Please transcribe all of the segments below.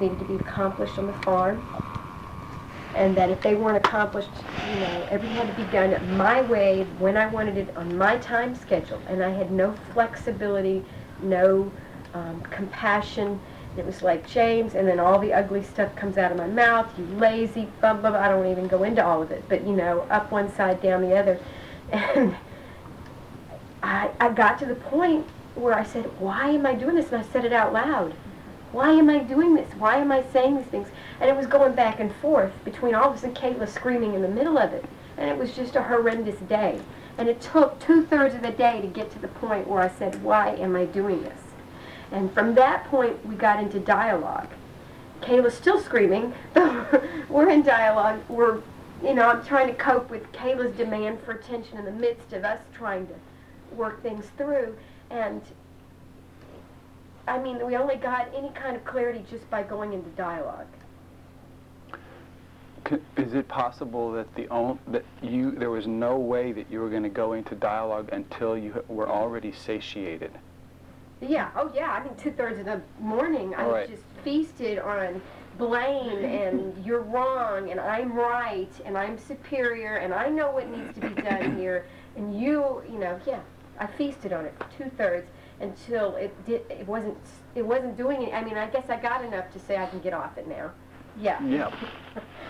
needed to be accomplished on the farm. And that if they weren't accomplished, you know, everything had to be done my way, when I wanted it, on my time schedule. And I had no flexibility, no um, compassion. It was like James, and then all the ugly stuff comes out of my mouth. You lazy, blah blah. blah. I don't even go into all of it, but you know, up one side, down the other, and I, I got to the point where I said, "Why am I doing this?" And I said it out loud. Why am I doing this? Why am I saying these things? And it was going back and forth between all of us and Kayla screaming in the middle of it. And it was just a horrendous day. And it took two thirds of the day to get to the point where I said, why am I doing this? And from that point, we got into dialogue. Kayla's still screaming. But we're in dialogue. We're, you know, I'm trying to cope with Kayla's demand for attention in the midst of us trying to work things through. And I mean, we only got any kind of clarity just by going into dialogue. Is it possible that the on, that you there was no way that you were going to go into dialogue until you were already satiated? Yeah. Oh, yeah. I mean, two thirds of the morning, I was right. just feasted on blame and you're wrong and I'm right and I'm superior and I know what needs to be done here and you, you know, yeah. I feasted on it two thirds until it did. It wasn't. It wasn't doing it. I mean, I guess I got enough to say I can get off it now. Yeah. Yeah.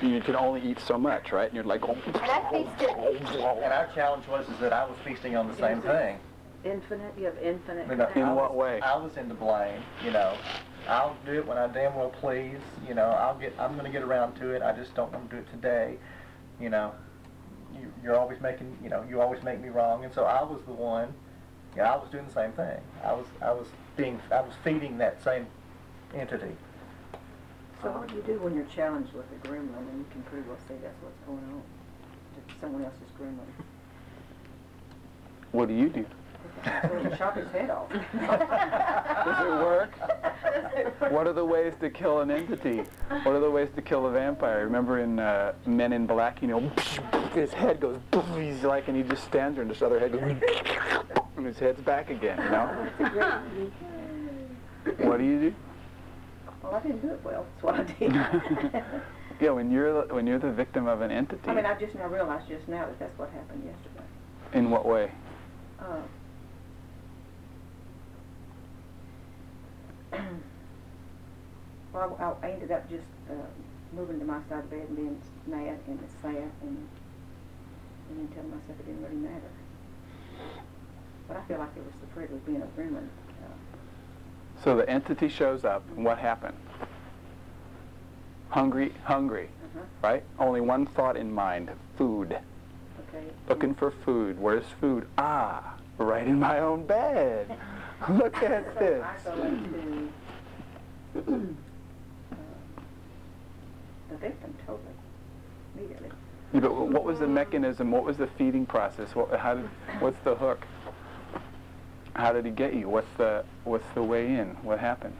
you can only eat so much, right? And you're like, oh. And I feasted. And our challenge was is that I was feasting on the same thing. Infinite, you have infinite. You know, In I what was- way? I was in the blame, you know. I'll do it when I damn well please, you know, I'll get, I'm gonna get around to it, I just don't want to do it today, you know. You, you're always making, you know, you always make me wrong, and so I was the one, you know, I was doing the same thing. I was, I was being, I was feeding that same entity. So what do you do when you're challenged with a gremlin and you can pretty well say that's what's going on? That someone else's gremlin. What do you do? Well, you chop his head off. Does it work? What are the ways to kill an entity? What are the ways to kill a vampire? Remember in uh, Men in Black, you know, his head goes, he's like, and he just stands there, and this other head goes, and his head's back again. You know. What do you do? Well, I didn't do it well. That's what I did. Yeah, when you're the- when you're the victim of an entity. I mean, I just now realized just now that that's what happened yesterday. In what way? Uh, well, I, I ended up just uh, moving to my side of the bed and being mad and sad and, and then telling myself it didn't really matter. But I feel like it was the Fred was being a gremlin. Uh, So the entity shows up, and what happened? Hungry, hungry, uh-huh, right? Only one thought in mind: food. okay. Looking for food. Where's food? Ah, right in my own bed. Look at this. I go into the victim totally, immediately. Yeah, but what was the mechanism? What was the feeding process? What, how did, what's the hook? How did he get you? What's the what's the way in? What happened?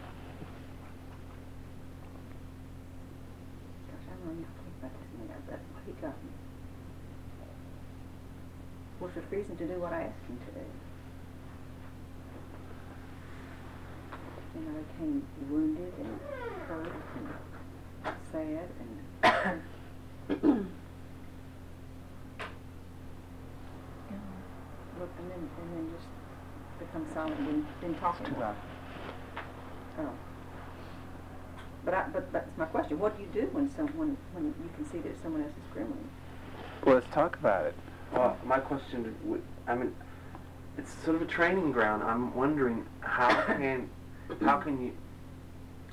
Gosh, I don't think about this now, but he got me. Was refusing to do what I asked him to do. And I became wounded and hurt and sad and looked and then, and then just become silent and didn't, didn't talk to anymore. loud. Oh. But I, but that's my question. What do you do when someone, when you can see that someone else is gremlin? Well, let's talk about it. Well, my question would, I mean, it's sort of a training ground. I'm wondering how can, how can you,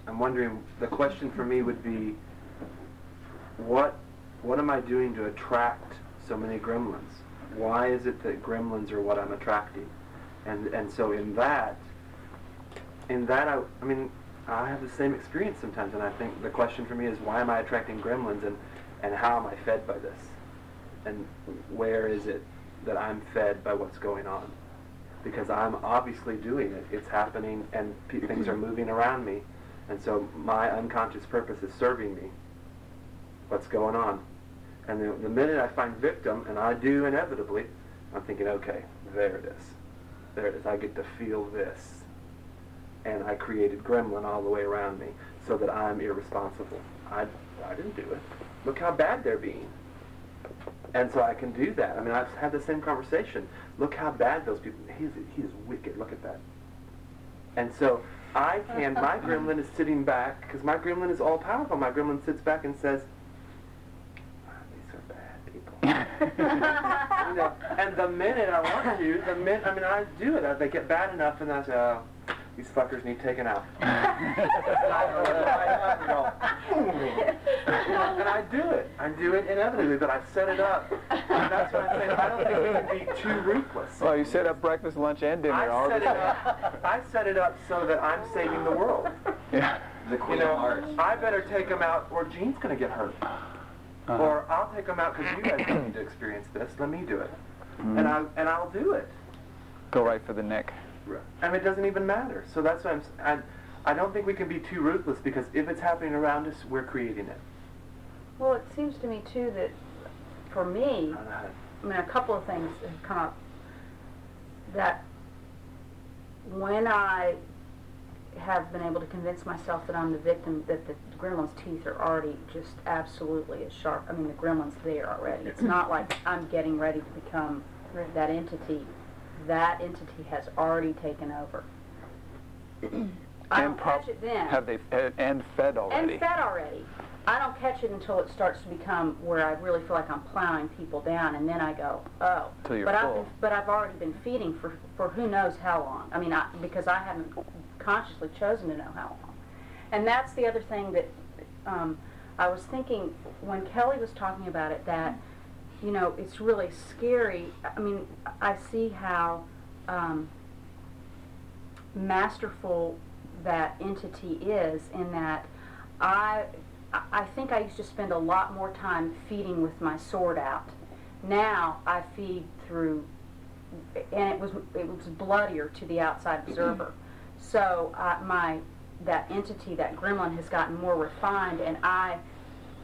I'm wondering, the question for me would be, what, what am I doing to attract so many gremlins? Why is it that gremlins are what I'm attracting? And, and so in that, in that, I, I mean, I have the same experience sometimes, and I think the question for me is, why am I attracting gremlins, and, and how am I fed by this? and where is it that I'm fed by what's going on? Because I'm obviously doing it. It's happening, and pe- mm-hmm. things are moving around me, and so my unconscious purpose is serving me. What's going on? And the, the minute I find victim, and I do inevitably, I'm thinking, okay, there it is. There it is. I get to feel this. And I created gremlin all the way around me. so that I'm irresponsible. I, I didn't do it. Look how bad they're being. And so I can do that. I mean, I've had the same conversation. Look how bad those people, he's, he is wicked, look at that. And so I can, my gremlin is sitting back, because my gremlin is all powerful. My gremlin sits back and says, "Ah, these are bad people. you know, and the minute I want to, the minute, I mean, I do it. I, they get bad enough, and I say, oh, these fuckers need taken out. and I do it. I do it inevitably, but I set it up. And that's what I'm saying. I don't think we can be too ruthless. Well, you set up breakfast, lunch, and dinner I all set the it up. I set it up so that I'm saving the world. Yeah. The You Queen know, of Hearts. I better take them out, or Gene's gonna get hurt. Uh-huh. Or I'll take them out because you guys don't need to experience this. Let me do it, Mhm. and I and I'll do it. Go right for the neck. I mean, it doesn't even matter. So that's why I'm. I don't think we can be too ruthless because if it's happening around us, we're creating it. Well, it seems to me too that, for me, I don't know how to- I mean, a couple of things have come up. That when I have been able to convince myself that I'm the victim, that the gremlin's teeth are already just absolutely as sharp. I mean, the gremlin's there already. It's not like I'm getting ready to become that entity. That entity has already taken over. I And don't catch it then. Have they and fed already? And fed already. I don't catch it until it starts to become where I really feel like I'm plowing people down, and then I go, oh. Till you're but I've full. been, but I've already been feeding for for who knows how long. I mean, I, because I haven't consciously chosen to know how long. And that's the other thing that um, I was thinking when Kelly was talking about it. That you know, it's really scary. I mean, I see how. Um, masterful that entity is in that I I think I used to spend a lot more time feeding with my sword out. Now I feed through and it was it was bloodier to the outside observer. So uh, my that entity that gremlin has gotten more refined and I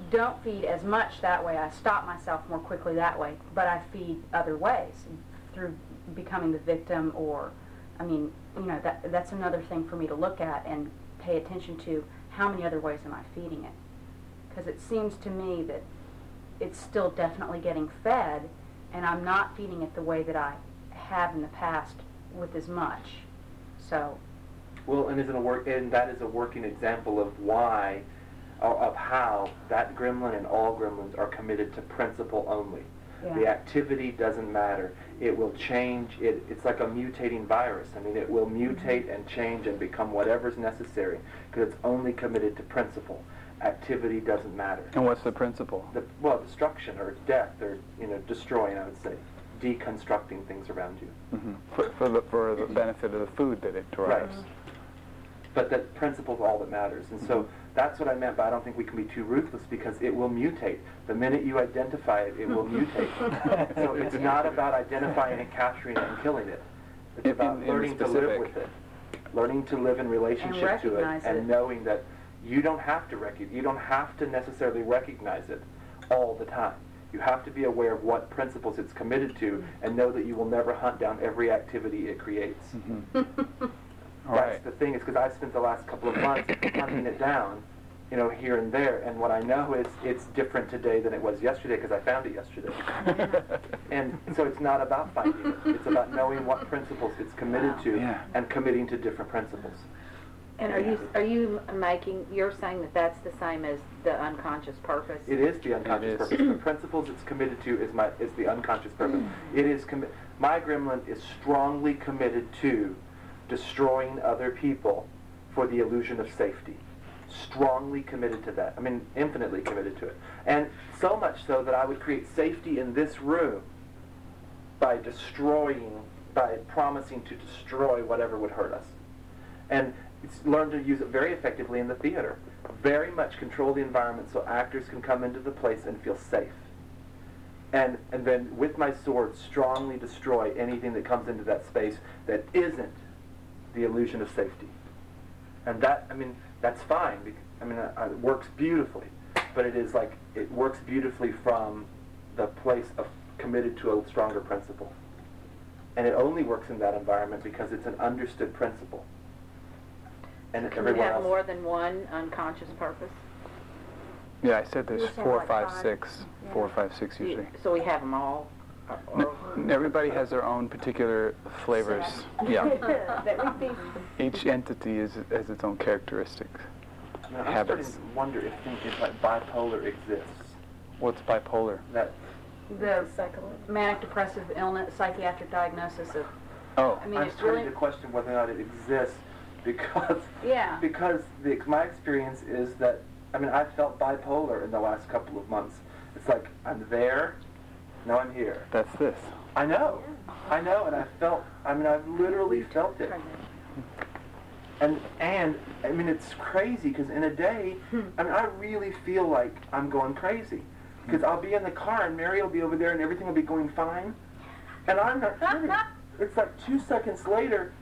don't feed as much that way. I stop myself more quickly that way, but I feed other ways through becoming the victim or I mean, you know, that that's another thing for me to look at and pay attention to. How many other ways am I feeding it? Because it seems to me that it's still definitely getting fed, and I'm not feeding it the way that I have in the past with as much. So, Well, and isn't a work, and that is a working example of why, of how that gremlin and all gremlins are committed to principle only. The activity doesn't matter. It will change. It, it's like a mutating virus. I mean, it will mutate and change and become whatever's necessary because it's only committed to principle. Activity doesn't matter. And what's the principle? The, well, destruction or death or you know destroying, I would say, deconstructing things around you. hmm For, for, the, for the benefit of the food that it derives. Right. But that principle is all that matters. And so that's what I meant by I don't think we can be too ruthless because it will mutate. The minute you identify it, it will mutate. so it's not about identifying it, capturing it, and killing it. It's In- about in- in learning to live with it. Learning to live in relationship to it recognize and knowing that you don't have to rec- you don't have to necessarily recognize it all the time. You have to be aware of what principles it's committed to and know that you will never hunt down every activity it creates. Mhm. All That's right. the thing, is because I've spent the last couple of months hunting it down, you know, here and there, and what I know is it's different today than it was yesterday because I found it yesterday. And so it's not about finding it, it's about knowing what principles it's committed to Yeah. and committing to different principles. And are you, are you making, you're saying that that's the same as the unconscious purpose? It is the unconscious is. purpose. The principles it's committed to is my is the unconscious purpose. Mm. It is commi- my gremlin is strongly committed to destroying other people for the illusion of safety. Strongly committed to that. I mean, infinitely committed to it. And so much so that I would create safety in this room by destroying, by promising to destroy whatever would hurt us. And it's learned to use it very effectively in the theater. Very much control the environment so actors can come into the place and feel safe. And, and then with my sword, strongly destroy anything that comes into that space that isn't the illusion of safety. And that, I mean, that's fine. bec- I mean, uh, it works beautifully. But it is like, it works beautifully from the place of committed to a stronger principle. And it only works in that environment because it's an understood principle. and Can we everyone have else. more than one unconscious purpose? Yeah, I said there's You said four, like five, five? six. Four, five, six usually. So we have them all? Or- or- N- Everybody has their own particular flavors. Yeah. That we think Each entity is, has its own characteristics. Now, I'm starting to wonder if think if like bipolar exists. What's bipolar? That The manic depressive illness, psychiatric diagnosis of, Oh, I mean, I'm it's starting really, to question whether or not it exists because yeah. because the, my experience is that I mean I felt bipolar in the last couple of months. It's like I'm there, now I'm here. that's this. I know, I know, and I felt. I mean I've literally felt it. And and I mean it's crazy because in a day, hmm. I mean I really feel like I'm going crazy hmm. because I'll be in the car and Mary will be over there and everything will be going fine, and I'm not feeling it. It's like two seconds later, it's it's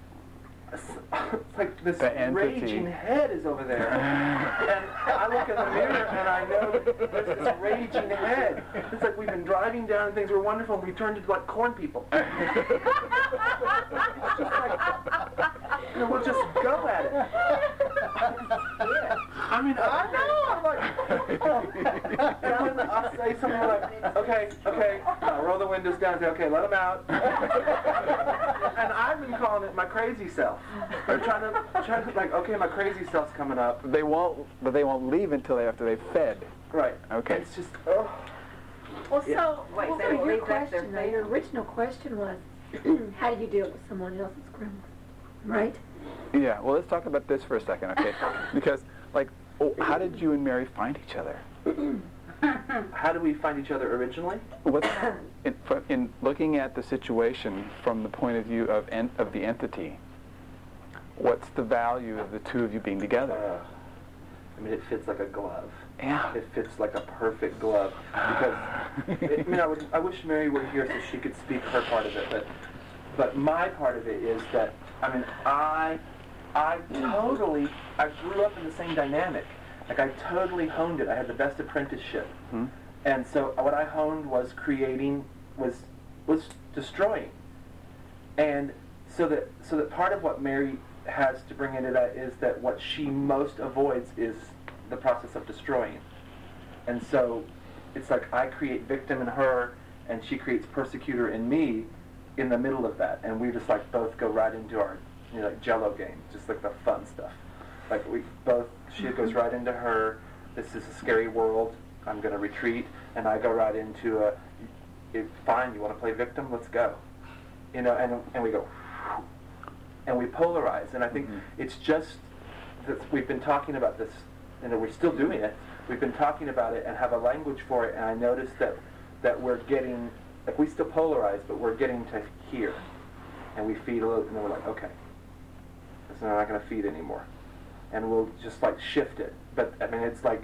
like this raging head is over there, and I look in the mirror and I know that there's this raging head. It's like we've been driving down and things were wonderful and we turned into like corn people. You know, we'll just go at it. I mean, I know. I'm like, and then I'll say something like, okay, okay, I'll roll the windows down say, okay, let them out. and I've been calling it my crazy self. I'm trying to, trying to, like, okay, my crazy self's coming up. They won't, but they won't leave until they, after they've fed. Right. Okay. It's just, oh. Well, Yeah. so, Wait, well, they so your leave that their question, though, your original question was, how do you deal with someone else's gremlin? Right? Yeah, well, let's talk about this for a second, okay? Because, like, oh, how did you and Mary find each other? How do we find each other originally? What's, in, in looking at the situation from the point of view of, en- of the entity, what's the value of the two of you being together? Uh, I mean, it fits like a glove. Yeah. It fits like a perfect glove because I mean, I would, I wish Mary were here so she could speak her part of it, but, but my part of it is that, I mean, I, I totally, I grew up in the same dynamic. Like, I totally honed it. I had the best apprenticeship. Hmm? And so what I honed was creating, was, was destroying. And so that, so that part of what Mary has to bring into that is that what she most avoids is the process of destroying. And so it's like I create victim in her and she creates persecutor in me in the middle of that. And we just like both go right into our, you know, like jello game, just like the fun stuff. Like we both, she goes right into her, this is a scary world, I'm going to retreat. And I go right into a, "If- fine, you want to play victim, let's go. You know, and, and we go, and we polarize. And I think Mhm. it's just that we've been talking about this, and we're still doing it. We've been talking about it and have a language for it, and I noticed that that we're getting, like we still polarize, but we're getting to here, and we feed a little, and then we're like, okay, so we're not going to feed anymore, and we'll just like shift it. But I mean, it's like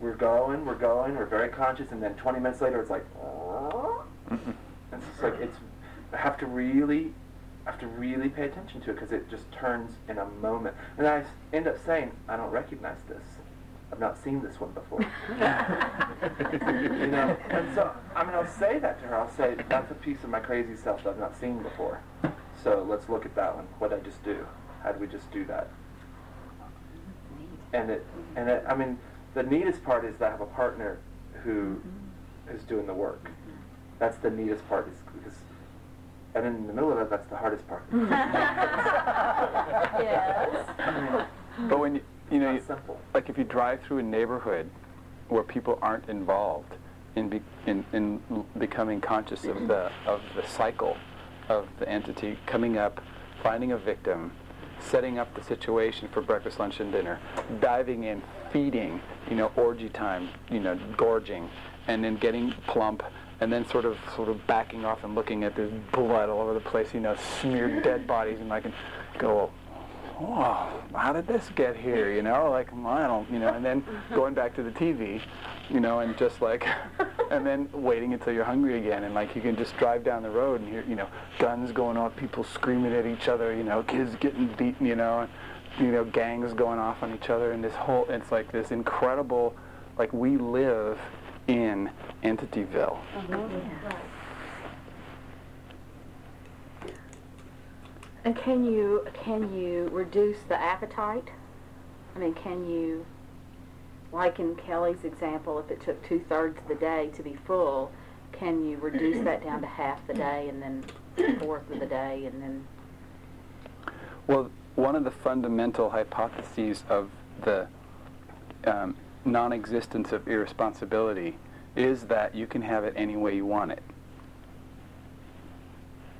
we're going, we're going, we're very conscious, and then 20 minutes later, it's like, Mm-mm. it's just like it's. I have to really, I have to really pay attention to it because it just turns in a moment. And I end up saying, I don't recognize this. I've not seen this one before. you know. And so, I mean, I'll say that to her. I'll say, that's a piece of my crazy self that I've not seen before. So let's look at that one. What did I just do? How did we just do that? And it, and it, I mean, the neatest part is that I have a partner who mm-hmm. is doing the work. Mm-hmm. That's the neatest part, is because, and in the middle of it, that's the hardest part. Yes. But when you, you know, you, like if you drive through a neighborhood where people aren't involved in, be, in, in becoming conscious of the, of the cycle of the entity, coming up, finding a victim, setting up the situation for breakfast, lunch, and dinner, diving in, feeding, you know, orgy time, you know, gorging, and then getting plump, and then sort of sort of backing off and looking at this blood all over the place, you know, smeared dead bodies, and I can go, whoa, how did this get here? You know, like I don't, you know, and then going back to the TV, you know, and just like, and then waiting until you're hungry again, and like you can just drive down the road and hear, you know, guns going off, people screaming at each other, you know, kids getting beaten, you know, and, you know, gangs going off on each other, and this whole, it's like this incredible, like we live in Entityville. And can you, can you reduce the appetite? I mean, can you, like in Kelly's example, if it took two-thirds of the day to be full, can you reduce that down to half the day and then a fourth of the day and then, Well, one of the fundamental hypotheses of the um, non-existence of irresponsibility is that you can have it any way you want it.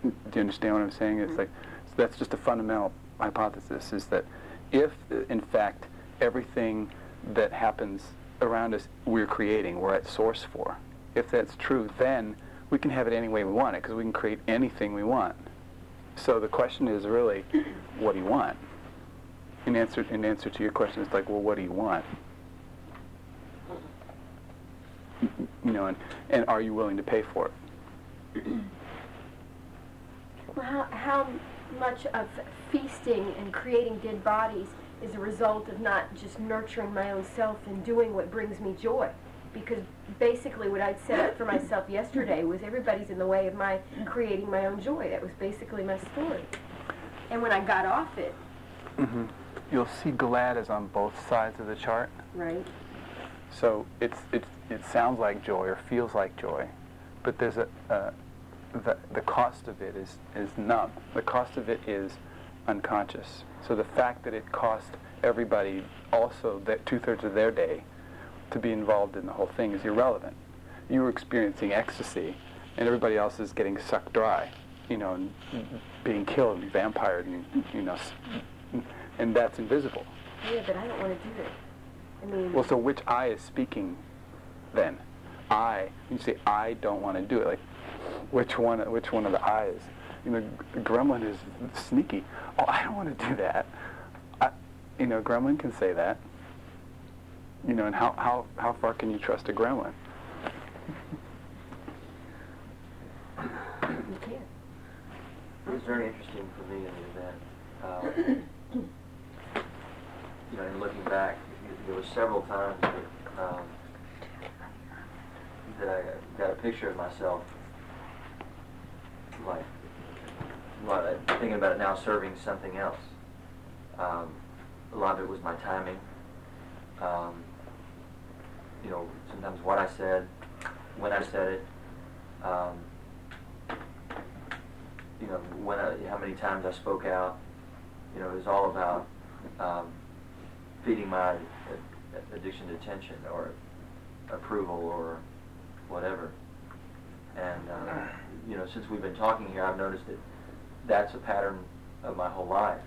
Do you understand what I'm saying? It's like so that's just a fundamental hypothesis: is that if, in fact, everything that happens around us we're creating, we're at source for. If that's true, then we can have it any way we want it because we can create anything we want. So the question is really, what do you want? In answer, in answer to your question, it's like, well, what do you want? You know, and, and are you willing to pay for it? Well, how, how much of feasting and creating dead bodies is a result of not just nurturing my own self and doing what brings me joy? Because basically what I'd set up for myself yesterday was everybody's in the way of my creating my own joy. That was basically my story. And when I got off it, Mm-hmm. You'll see glad is on both sides of the chart. right, So it's, it's, it sounds like joy or feels like joy, but there's a, uh, the, the cost of it is, is numb. The cost of it is unconscious. So the fact that it cost everybody also that two-thirds of their day to be involved in the whole thing is irrelevant. You were experiencing ecstasy, and everybody else is getting sucked dry, you know, and being killed and vampired, and you know, and that's invisible. yeah, but I don't want to do that. I mean, Well, so which I is speaking then? I. You say I don't want to do it. Like, which one? Which one of the I's? You know, Gremlin is sneaky. Oh, I don't want to do that. I, you know, Gremlin can say that. You know, and how how how far can you trust a Gremlin? you can't. It was very interesting for me in the event. Um, you know, in looking back, there were several times that, um, that I got a picture of myself, like, thinking about it now, serving something else. Um, a lot of it was my timing. Um, you know, sometimes what I said, when I said it. Um, you know, when I, how many times I spoke out. You know, it was all about um, feeding my addiction to attention or approval or whatever. And uh, you know, since we've been talking here, I've noticed that that's a pattern of my whole life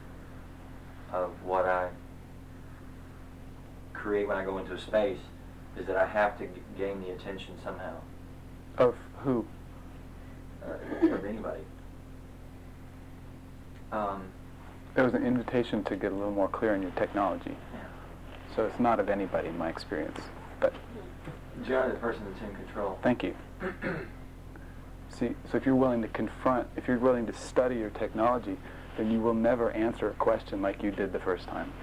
of what I create when I go into a space is that I have to g- gain the attention somehow Of who? uh, of anybody. Um, It was an invitation to get a little more clear on your technology. Yeah. So it's not of anybody in my experience. But Generally, the person that's in control. thank you. See, so if you're willing to confront, if you're willing to study your technology, then you will never answer a question like you did the first time.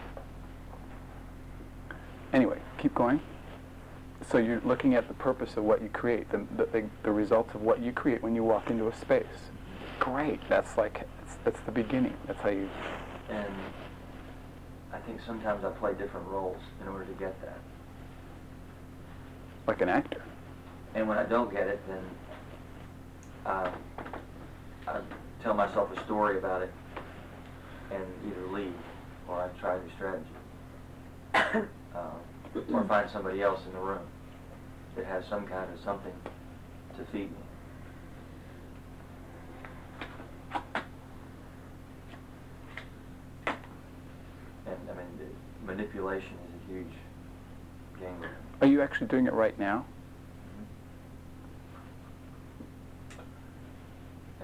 Anyway, keep going. So you're looking at the purpose of what you create, the, the, the, results of what you create when you walk into a space. Great. That's like, that's, that's the beginning. That's how you, And I think sometimes I play different roles in order to get that. like an actor. And when I don't get it, then uh, I tell myself a story about it and either leave or I try a new strategy. uh, or find somebody else in the room that has some kind of something to feed me. And I mean, manipulation is a huge game. Are you actually doing it right now?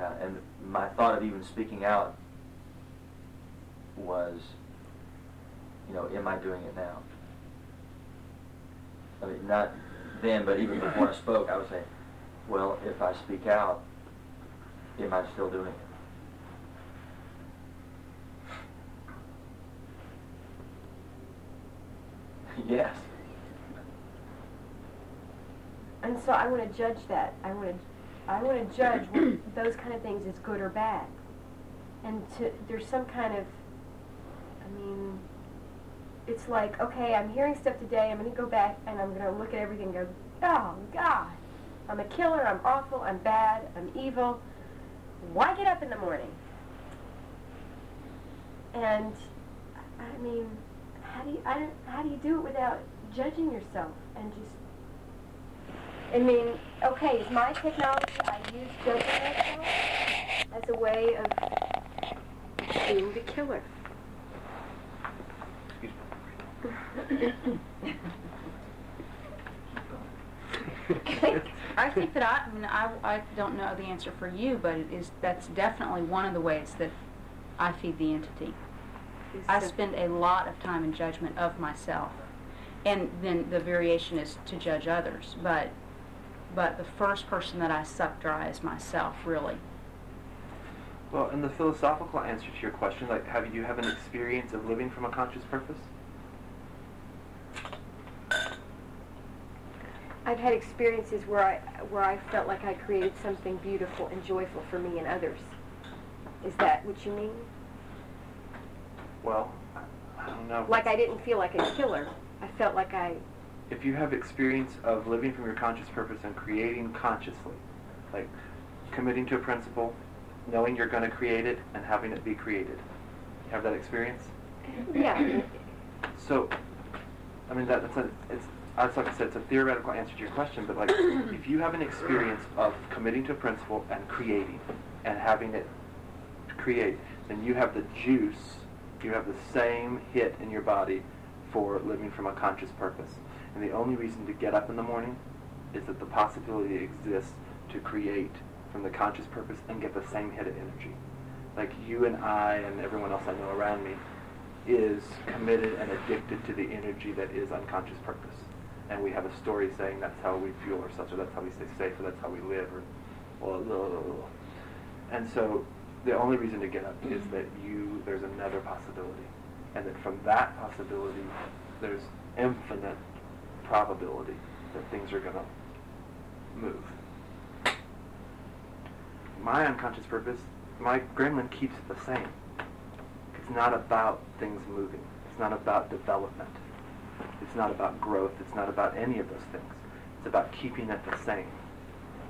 Yeah, and my thought of even speaking out was, you know, am I doing it now? I mean, not then, but even before I spoke, I was saying, well, if I speak out, am I still doing it? yes. And so I want to judge that. I want to, I want to judge what, those kind of things as good or bad. And to, there's some kind of, I mean, it's like, okay, I'm hearing stuff today, I'm gonna go back and I'm gonna look at everything and go, oh God, I'm a killer, I'm awful, I'm bad, I'm evil. Why get up in the morning? And I mean, how do you I don't, how do you do it without judging yourself and just I mean, okay, is my technology I use judging myself as a way of being the killer? I think that I, I mean, I, I don't know the answer for you, but it is, that's definitely one of the ways that I feed the entity. I spend a lot of time in judgment of myself. And then the variation is to judge others, but, but the first person that I suck dry is myself, really. Well, and the philosophical answer to your question, like, have you have an experience of living from a conscious purpose? I've had experiences where I where I felt like I created something beautiful and joyful for me and others. Is that what you mean? Well, I- I don't know. Like I didn't feel like a killer. I felt like I if you have experience of living from your conscious purpose and creating consciously, like committing to a principle, knowing you're going to create it, and having it be created, you have that experience. yeah. So, I mean that, that's a it's that's like I said, it's a theoretical answer to your question. But like, if you have an experience of committing to a principle and creating, and having it create, then you have the juice, you have the same hit in your body for living from a conscious purpose. And the only reason to get up in the morning is that the possibility exists to create from the conscious purpose and get the same hit of energy. Like you and I and everyone else I know around me is committed and addicted to the energy that is unconscious purpose. And we have a story saying that's how we fuel ourselves, or that's how we stay safe, or that's how we live, or blah, blah, blah, blah. And so the only reason to get up is that you, there's another possibility. And that from that possibility, there's infinite probability that things are going to move. My unconscious purpose, my gremlin keeps it the same. It's not about things moving. It's not about development. It's not about growth. It's not about any of those things. It's about keeping it the same.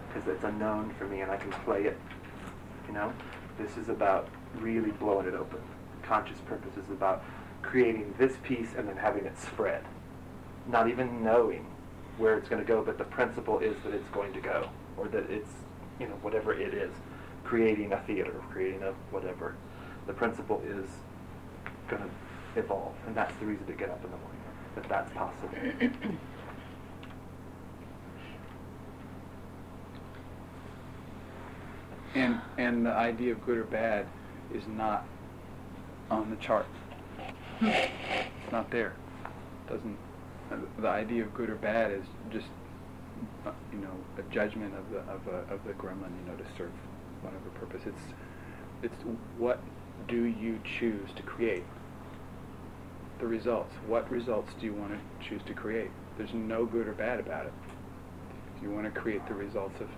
Because it's unknown for me and I can play it. You know? This is about really blowing it open. Conscious purpose is about creating this piece and then having it spread. Not even knowing where it's going to go, but the principle is that it's going to go. Or that it's, you know, whatever it is. Creating a theater, creating a whatever. The principle is going to evolve. And that's the reason to get up in the morning. That that's possible. And and the idea of good or bad is not on the chart. It's not there. It Doesn't the idea of good or bad is just uh, you know a judgment of the of, a, of the gremlin you know to serve whatever purpose. It's it's what do you choose to create? The results. What results do you want to choose to create? There's no good or bad about it. If you want to create the results of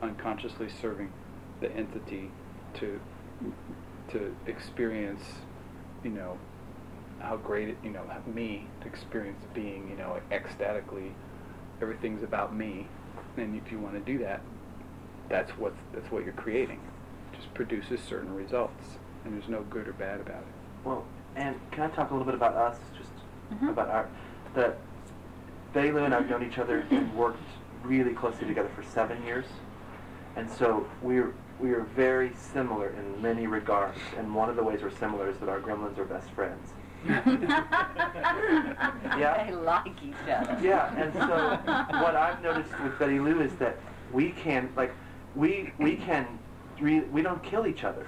unconsciously serving the entity to to experience, you know, how great it, you know, have me to experience being, you know, ecstatically, everything's about me. And if you want to do that, that's what that's what you're creating. It just produces certain results, and there's no good or bad about it. Well, and can I talk a little bit about us, just Mhm. about our, that Betty and I've known each other and worked really closely together for seven years, and so we're we are very similar in many regards. And one of the ways we're similar is that our gremlins are best friends. Yeah. They like each other. Yeah, and so what I've noticed with Betty Lou is that we can like we we can re- we don't kill each other.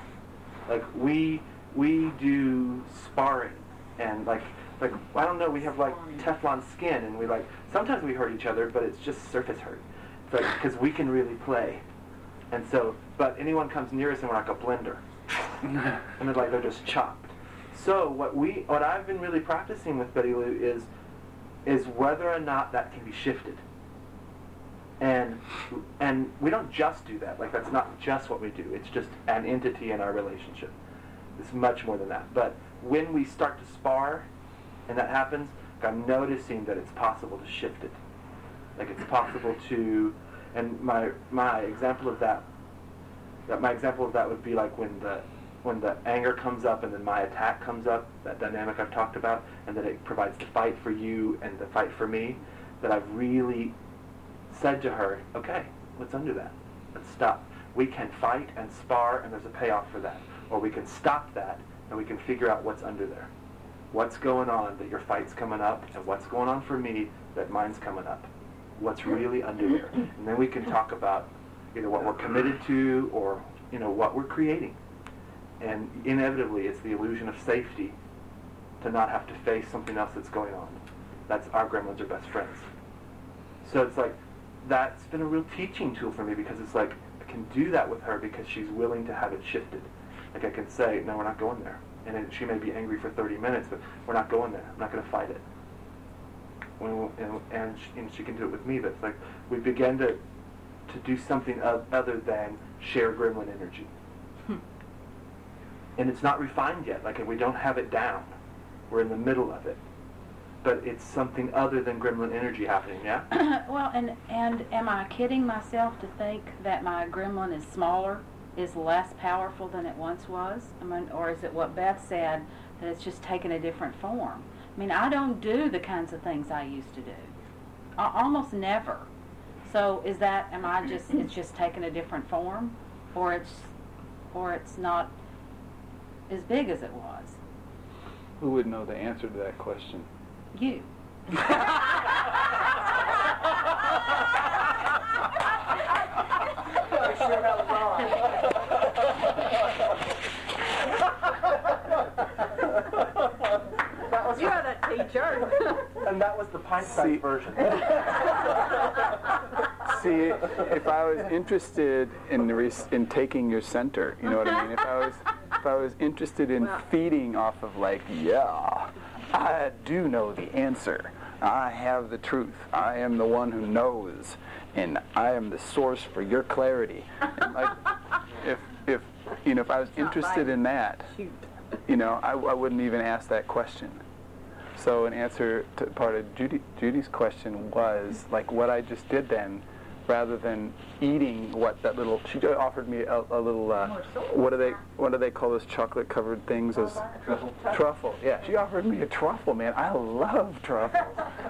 Like we we do sparring and like like I don't know we have like Teflon skin and we like sometimes we hurt each other but it's just surface hurt. It's like because we can really play. And so but anyone comes near us and we're like a blender. and they're like they're just chopped. So what we what I've been really practicing with Betty Lou is is whether or not that can be shifted. And and we don't just do that. Like that's not just what we do. It's just an entity in our relationship. It's much more than that. But when we start to spar, and that happens, I'm noticing that it's possible to shift it. Like it's possible to, and my my example of that, that my example of that would be like when the when the anger comes up and then my attack comes up, that dynamic I've talked about, and that it provides the fight for you and the fight for me, that I've really said to her, okay, what's under that? Let's stop. We can fight and spar and there's a payoff for that. Or we can stop that and we can figure out what's under there. What's going on that your fight's coming up and what's going on for me that mine's coming up. What's really under there. And then we can talk about either what we're committed to or, you know, what we're creating. And inevitably, it's the illusion of safety to not have to face something else that's going on. That's our gremlins are best friends. So it's like, that's been a real teaching tool for me because it's like, I can do that with her because she's willing to have it shifted. Like I can say, no, we're not going there. And then she may be angry for 30 minutes, but we're not going there. I'm not going to fight it. When, we- and, and, she, and she can do it with me, but it's like, we begin to, to do something other than share gremlin energy and it's not refined yet. Like we don't have it down. We're in the middle of it, but it's something other than gremlin energy happening. Yeah. well, and and am I kidding myself to think that my gremlin is smaller, is less powerful than it once was? I mean, or is it what Beth said that it's just taken a different form? I mean, I don't do the kinds of things I used to do, I, almost never. So is that am I just it's just taken a different form, or it's or it's not as big as it was? Who would know the answer to that question? You. You're that teacher. and that was the pint See- version. See, if I was interested in the res- in taking your center, you know what I mean? If I was if I was interested in feeding off of like, yeah, I do know the answer. I have the truth. I am the one who knows, and I am the source for your clarity. And like, if if you know, if I was interested in that, you know, I, I wouldn't even ask that question. So an answer to part of Judy, Judy's question was like what I just did then, rather than eating what that little. She offered me a, a little. Uh, what do they What do they call those chocolate covered things? Those Truffle. truffle. Yeah, she offered me a truffle, man. I love truffle.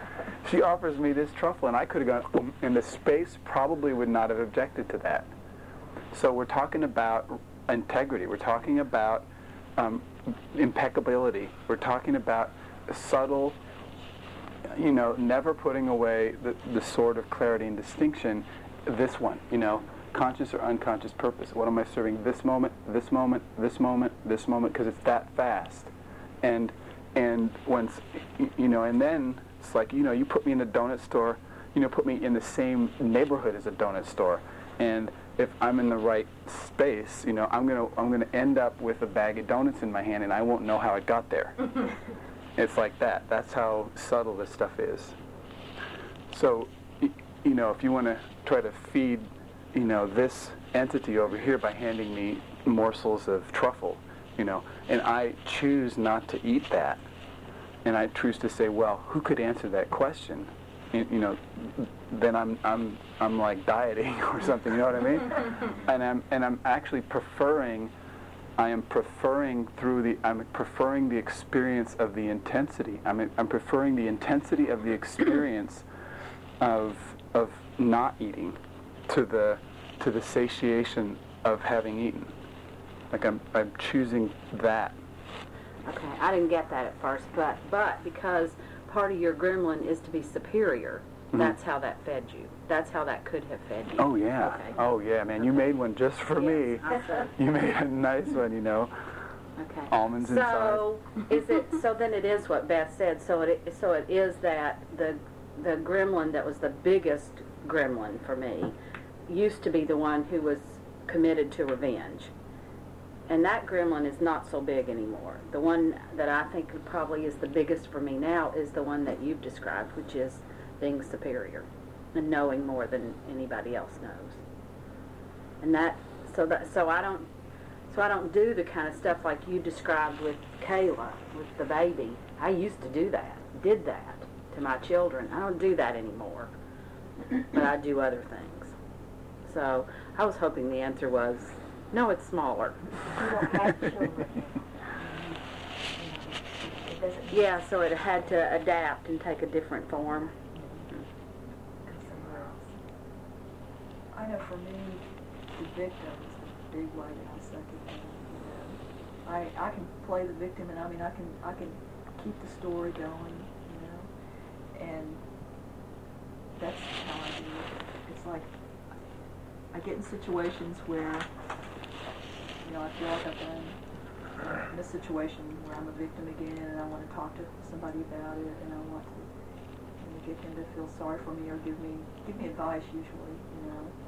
she offers me this truffle, and I could have gone. "Mm," And the space probably would not have objected to that. So we're talking about integrity. We're talking about um, impeccability. We're talking about subtle, you know, never putting away the, the sword of clarity and distinction. This one, you know, conscious or unconscious purpose. What am I serving this moment, this moment, this moment, this moment? Because it's that fast. And and once, you know, and then it's like, you know, you put me in a donut store, you know, put me in the same neighborhood as a donut store, and if I'm in the right space, you know, I'm gonna I'm gonna end up with a bag of donuts in my hand, and I won't know how it got there. it's like that. That's how subtle this stuff is. So, you know, if you want to try to feed, you know, this entity over here by handing me morsels of truffle, you know, and I choose not to eat that, and I choose to say, well, who could answer that question? You you know, then I'm I'm I'm like dieting or something. You know what I mean? And I'm and I'm actually preferring. I am preferring through the I'm preferring the experience of the intensity. I'm I'm preferring the intensity of the experience of of not eating to the to the satiation of having eaten. Like I'm I'm choosing that. Okay, I didn't get that at first, but but because part of your gremlin is to be superior, Mhm. that's how that fed you. That's how that could have fed you. Oh yeah. Okay. Oh yeah, man. You made one just for me. Yes, I see. You made a nice one, you know. Okay. Almonds inside. So is it? So then it is what Beth said. So it so it is that the the gremlin that was the biggest gremlin for me used to be the one who was committed to revenge. And that gremlin is not so big anymore. The one that I think probably is the biggest for me now is the one that you've described, which is being superior and knowing more than anybody else knows. And that so that so I don't so I don't do the kind of stuff like you described with Kayla, with the baby. I used to do that, did that to my children. I don't do that anymore, but I do other things. So I was hoping the answer was, no, it's smaller. You don't have children. It doesn't mean Yeah, so it had to adapt and take a different form. go somewhere else. I know for me, the victim is the big way that I suck know. I, I can play the victim and I mean, I can, I can keep the story going, you know, and that's how I do it. It's like, I get in situations where, you know, I feel like I've been in a situation where I'm a victim again and I want to talk to somebody about it and I want to, get them to feel sorry for me or give me, give me advice usually, you know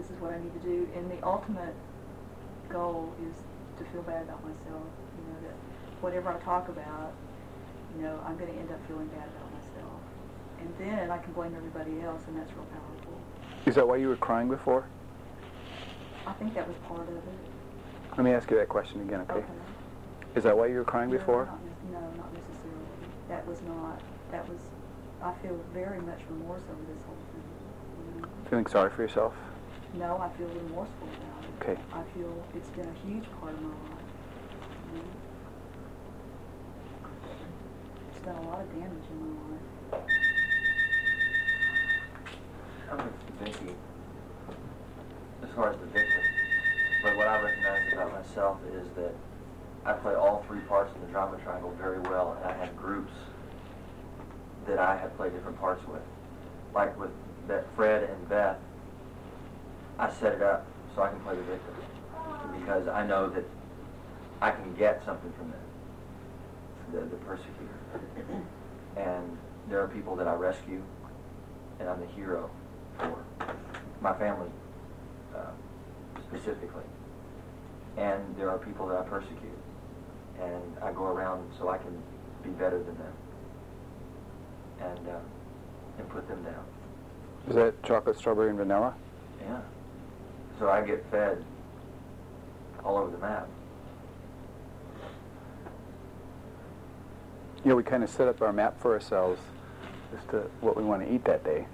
this is what I need to do. And the ultimate goal is to feel bad about myself. You know, that whatever I talk about, you know, I'm going to end up feeling bad about myself. And then I can blame everybody else, and that's real powerful. Is that why you were crying before? I think that was part of it. Let me ask you that question again, okay? okay. Is that why you were crying No, before? not No, not necessarily. That was not, that was, I feel very much remorse over this whole thing. you know. Feeling sorry for yourself? No, I feel remorseful about it. Okay. I feel it's been a huge part of my life. you know. It's done a lot of damage in my life. I'm with Vicky as far as the victim. But what I recognize about myself is that I play all three parts in the drama triangle very well, and I have groups that I have played different parts with. Like with Be- Fred and Beth, I set it up so I can play the victim because I know that I can get something from them, the, the persecutor. And there are people that I rescue, and I'm the hero for my family uh, specifically. And there are people that I persecute, and I go around so I can be better than them, and uh, and put them down. Is that chocolate, strawberry, and vanilla? Yeah. So I get fed all over the map. You know, we kind of set up our map for ourselves as to what we want to eat that day.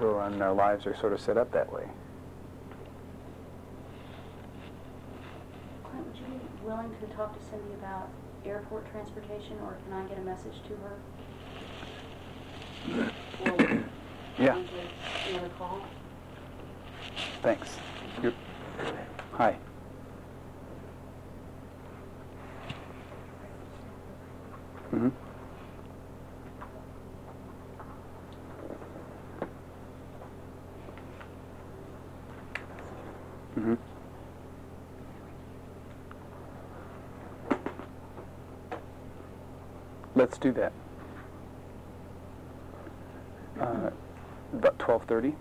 So and our lives are sort of set up that way. Clint, would you be willing to talk to Cindy about airport transportation, or can I get a message to her? Yeah, Another call? thanks you. Hi. Mm-hmm. Mm-hmm. Let's do that. Uh, about 1230.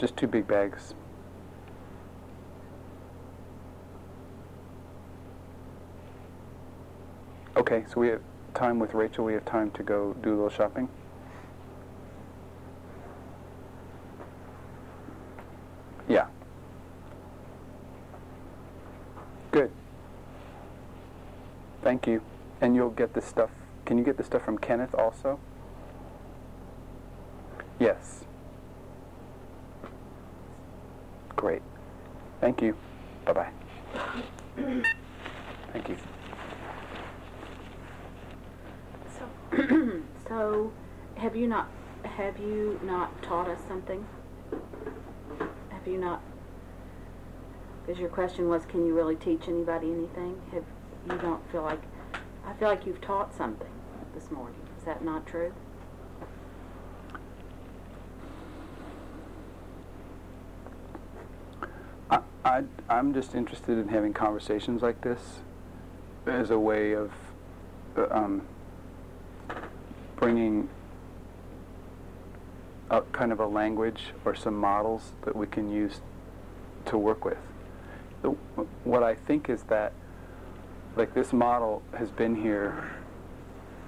Just two big bags. Okay, so we have time with Rachel. We have time to go do a little shopping. Yeah. Good. Thank you. And you'll get the stuff. Can you get the stuff from Kenneth also? Yes. Great. Thank you. Bye-bye. Thank you. So, so have you not have you not taught us something? Have you not? Because your question was, can you really teach anybody anything? Have you don't feel like? I feel like you've taught something this morning. Is that not true? I, I'm just interested in having conversations like this as a way of uh, um, bringing a kind of a language or some models that we can use to work with. The, what I think is that, like this model has been here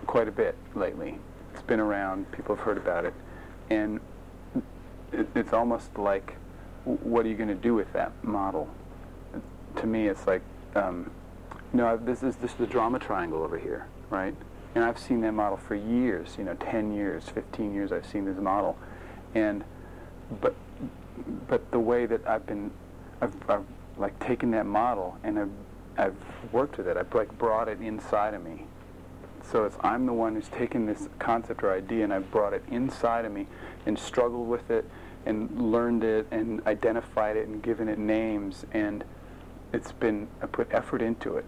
quite a bit lately. It's been around. People have heard about it, and it, it's almost like what are you going to do with that model? To me, it's like, um, I've- this is this is the drama triangle over here, right? And I've seen that model for years, you know, 10 years, 15 years. I've seen this model, and but but the way that I've been, I've, I've like taken that model and I've I've worked with it. I've like brought it inside of me. So it's I'm the one who's taken this concept or idea and I've brought it inside of me and struggled with it and learned it and identified it and given it names and it's been I put effort into it.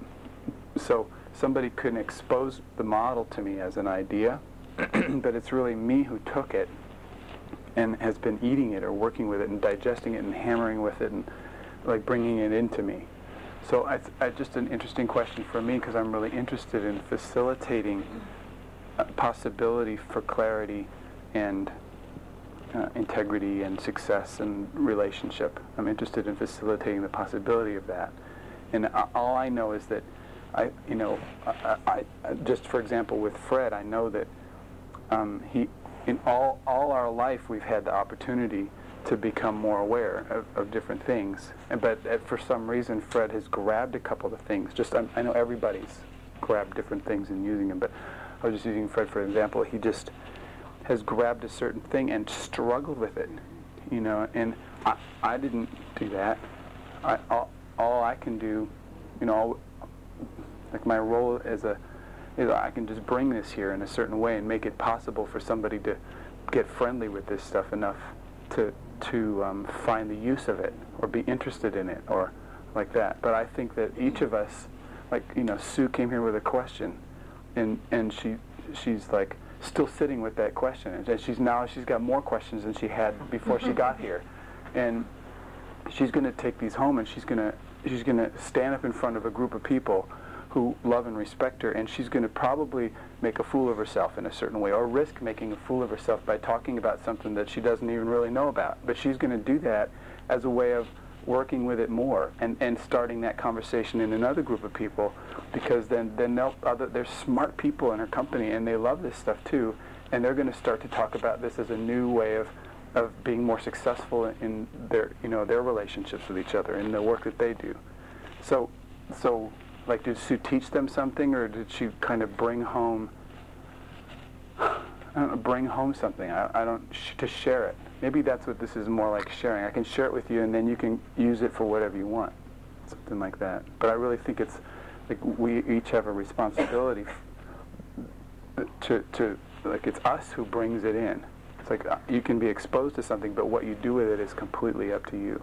So somebody couldn't expose the model to me as an idea, but it's really me who took it and has been eating it or working with it and digesting it and hammering with it and like bringing it into me. So I, I just an interesting question for me because I'm really interested in facilitating possibility for clarity and uh, integrity and success and relationship. I'm interested in facilitating the possibility of that. And uh, all I know is that I, you know, I, I, just for example with Fred, I know that um, he, in all all our life, we've had the opportunity to become more aware of, of different things. But uh, for some reason, Fred has grabbed a couple of things. Just I, I know everybody's grabbed different things and using them, but I was just using Fred for example. He just has grabbed a certain thing and struggled with it, you know. And I, I didn't do that. I, all, all I can do, you know, like my role as a, is I can just bring this here in a certain way and make it possible for somebody to get friendly with this stuff enough to to um, find the use of it or be interested in it or like that. But I think that each of us, like you know, Sue came here with a question, and and she she's like still sitting with that question, and she's now she's got more questions than she had before she got here, and she's going to take these home and she's going to she's going to stand up in front of a group of people who love and respect her, and she's going to probably make a fool of herself in a certain way, or risk making a fool of herself by talking about something that she doesn't even really know about. But she's going to do that as a way of working with it more and, and starting that conversation in another group of people, because then then they'll, other, there's smart people in her company, and they love this stuff too, and they're going to start to talk about this as a new way of of being more successful in their you know their relationships with each other in the work that they do. So so like did Sue teach them something or did she kind of bring home know, bring home something I, I don't sh- to share it maybe that's what this is more like sharing. I can share it with you and then you can use it for whatever you want. Something like that. But I really think it's like we each have a responsibility to to like it's us who brings it in. It's like uh, you can be exposed to something but what you do with it is completely up to you.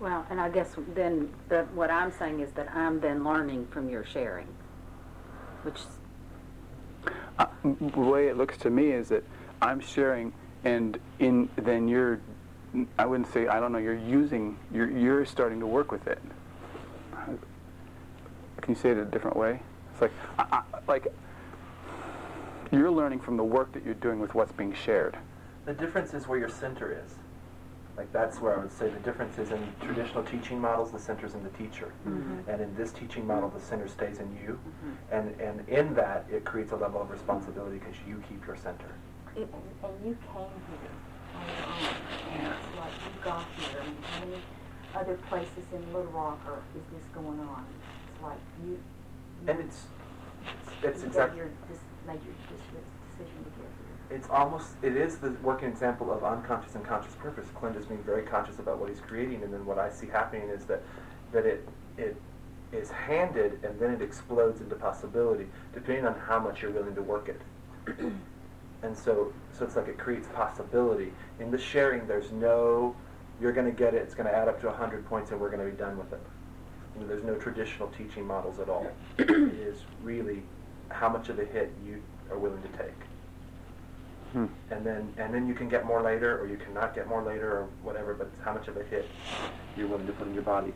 Well, and I guess then the, what I'm saying is that I'm then learning from your sharing, which Uh, the way it looks to me is that I'm sharing, and in then you're, I wouldn't say I don't know. You're using, you're you're starting to work with it. Can you say it a different way? It's like, I, I, like you're learning from the work that you're doing with what's being shared. The difference is where your center is. Like that's where I would say the difference is in traditional teaching models, the center's in the teacher. Mm-hmm. And in this teaching model, the center stays in you. Mm-hmm. And, and in that, it creates a level of responsibility because you keep your center. And, and you came here on your own, and it's like you got here, and how many other places in Little Rock are, is this going on? It's like you, you And it's, it's, it's you exactly, made your, this, made your decision to get here. it's almost, it is the working example of unconscious and conscious purpose. Clint is being very conscious about what he's creating, and then what I see happening is that, that it, it is handed and then it explodes into possibility, depending on how much you're willing to work it. and so, so it's like it creates possibility. In the sharing, there's no, you're going to get it, it's going to add up to 100 points, and we're going to be done with it. I mean, there's no traditional teaching models at all. it is really how much of a hit you are willing to take Hmm. and then and then you can get more later, or you cannot get more later, or whatever. But it's how much of a hit you're willing to put in your body.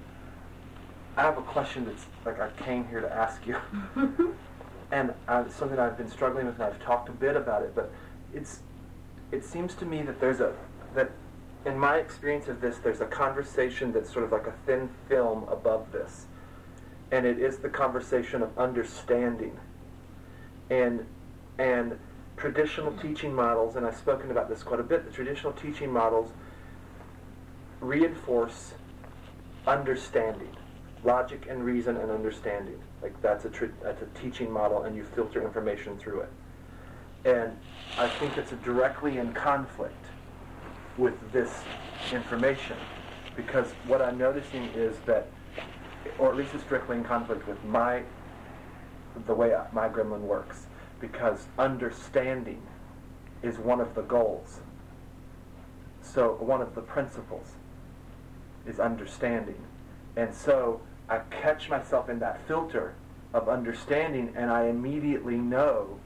I have a question that's like I came here to ask you, and uh, something I've been struggling with, and I've talked a bit about it. But it's it seems to me that there's a that in my experience of this, there's a conversation that's sort of like a thin film above this, and it is the conversation of understanding, and and traditional teaching models, and I've spoken about this quite a bit, the traditional teaching models reinforce understanding, logic and reason and understanding. Like that's a tr- that's a teaching model, and you filter information through it. And I think it's directly in conflict with this information because what I'm noticing is that, or at least it's directly in conflict with my the way my gremlin works because understanding is one of the goals. So one of the principles is understanding. And so I catch myself in that filter of understanding and I immediately know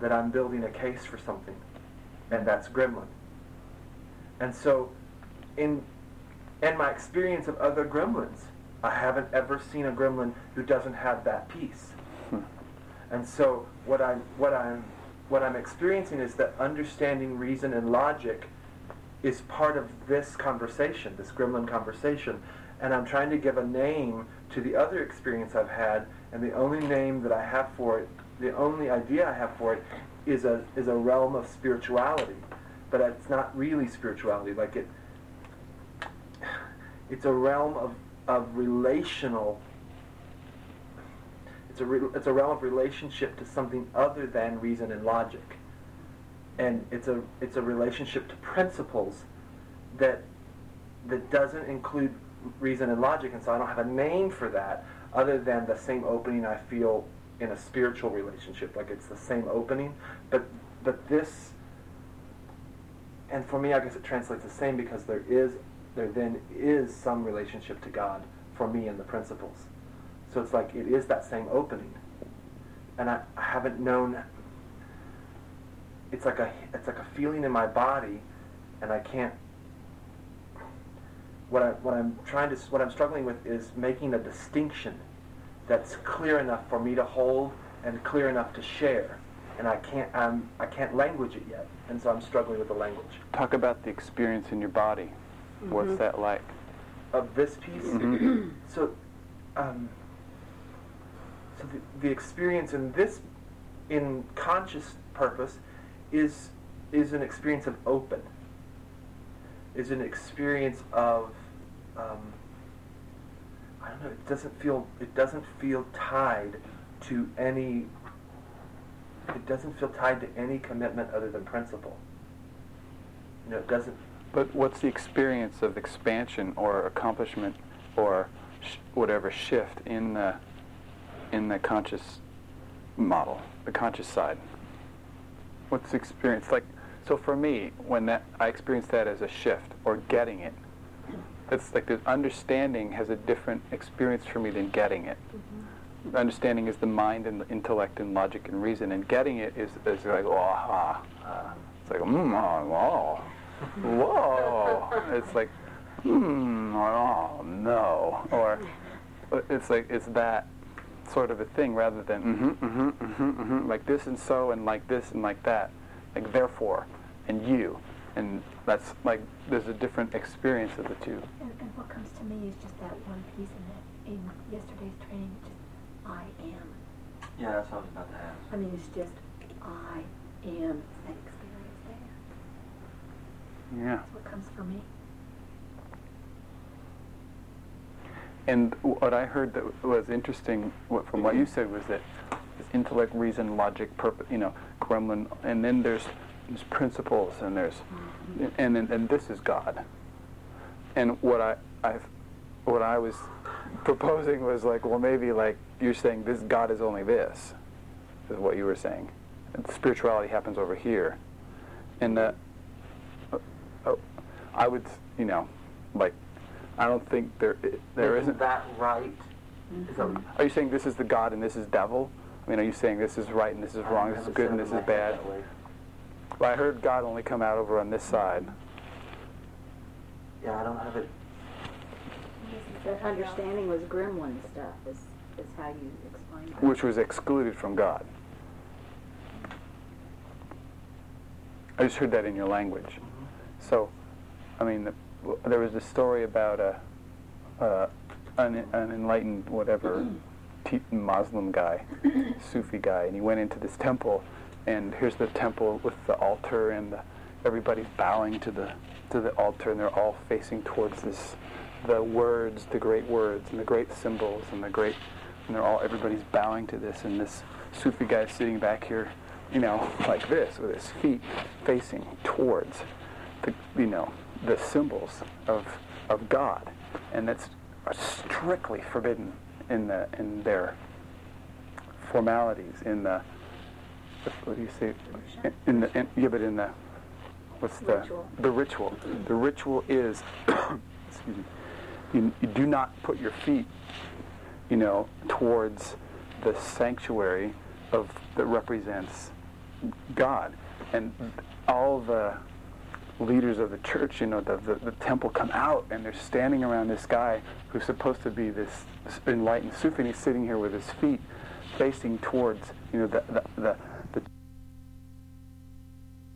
that I'm building a case for something. And that's gremlin. And so in in my experience of other gremlins, I haven't ever seen a gremlin who doesn't have that piece. Hmm. And so what I'm what I'm what I'm experiencing is that understanding reason and logic is part of this conversation, this gremlin conversation. And I'm trying to give a name to the other experience I've had, and the only name that I have for it, the only idea I have for it, is a is a realm of spirituality. But it's not really spirituality. Like it, it's a realm of of relational it's a, re- it's a realm of relationship to something other than reason and logic. And it's a, it's a relationship to principles that, that doesn't include reason and logic. And so I don't have a name for that other than the same opening I feel in a spiritual relationship. Like it's the same opening. But, but this, and for me, I guess it translates the same because there is, there then is some relationship to God for me in the principles. So it's like it is that same opening. And I, I haven't known it's like a it's like a feeling in my body and I can't what I what I'm trying to what I'm struggling with is making a distinction that's clear enough for me to hold and clear enough to share. And I can't I'm I can't language it yet. And so I'm struggling with the language. Talk about the experience in your body. What's that like? Of this piece? Mhm. So um, so the, the experience in this, in conscious purpose, is is an experience of open. Is an experience of, um, I don't know. It doesn't feel. It doesn't feel tied to any. It doesn't feel tied to any commitment other than principle. You know, it doesn't. But what's the experience of expansion or accomplishment or sh- whatever shift in the in the conscious model, the conscious side? What's the experience like? So for me, when that I experience that as a shift or getting it, it's like the understanding has a different experience for me than getting it. Understanding is the mind and the intellect and logic and reason, and getting it is, is like oh, ah, it's like mm, oh, whoa, whoa. it's like hmm, oh no, or it's like it's that sort of a thing rather than mm-hmm, mm-hmm, mm-hmm, mm-hmm, like this and so and like this and like that, like therefore. And you, and that's like there's a different experience of the two. And, and what comes to me is just that one piece in that in yesterday's training, just I am. Yeah, that's what I was about to ask. I mean, it's just I am that experience there. Yeah. That's what comes for me. And what I heard that was interesting what, from what you said was that intellect, reason, logic, purpose, you know, gremlin, and then there's, there's principles, and there's, and, and and this is God. And what I I what I was proposing was like, well, maybe like you're saying this God is only this, is what you were saying. And spirituality happens over here, and that uh, uh, I would, you know, like I don't think there there Isn't isn't. that right? That- Are you saying this is the God and this is devil? I mean, are you saying this is right and this is wrong, this is good and this is bad? Well, I heard God only come out over on this side. Yeah, I don't have it. That understanding was gremlin stuff, is, is how you explain it. which was excluded from God. I just heard that in your language. So, I mean, the, there was a story about a, uh, an, an enlightened whatever Ti- Muslim guy, Sufi guy, and he went into this temple, and here's the temple with the altar and the everybody's bowing to the to the altar, and they're all facing towards this, the words, the great words, and the great symbols, and the great, and they're all everybody's bowing to this, and this Sufi guy is sitting back here, you know, like this, with his feet facing towards, the, you know, the symbols of of God, and that's strictly forbidden in the in their formalities in the what do you say? In the in, yeah but in the what's the? Ritual. the ritual. The ritual is excuse me you, you do not put your feet you know towards the sanctuary of that represents God. And all the leaders of the church, you know, the, the, the temple come out and they're standing around this guy who's supposed to be this enlightened Sufi and he's sitting here with his feet facing towards, you know, the, the, the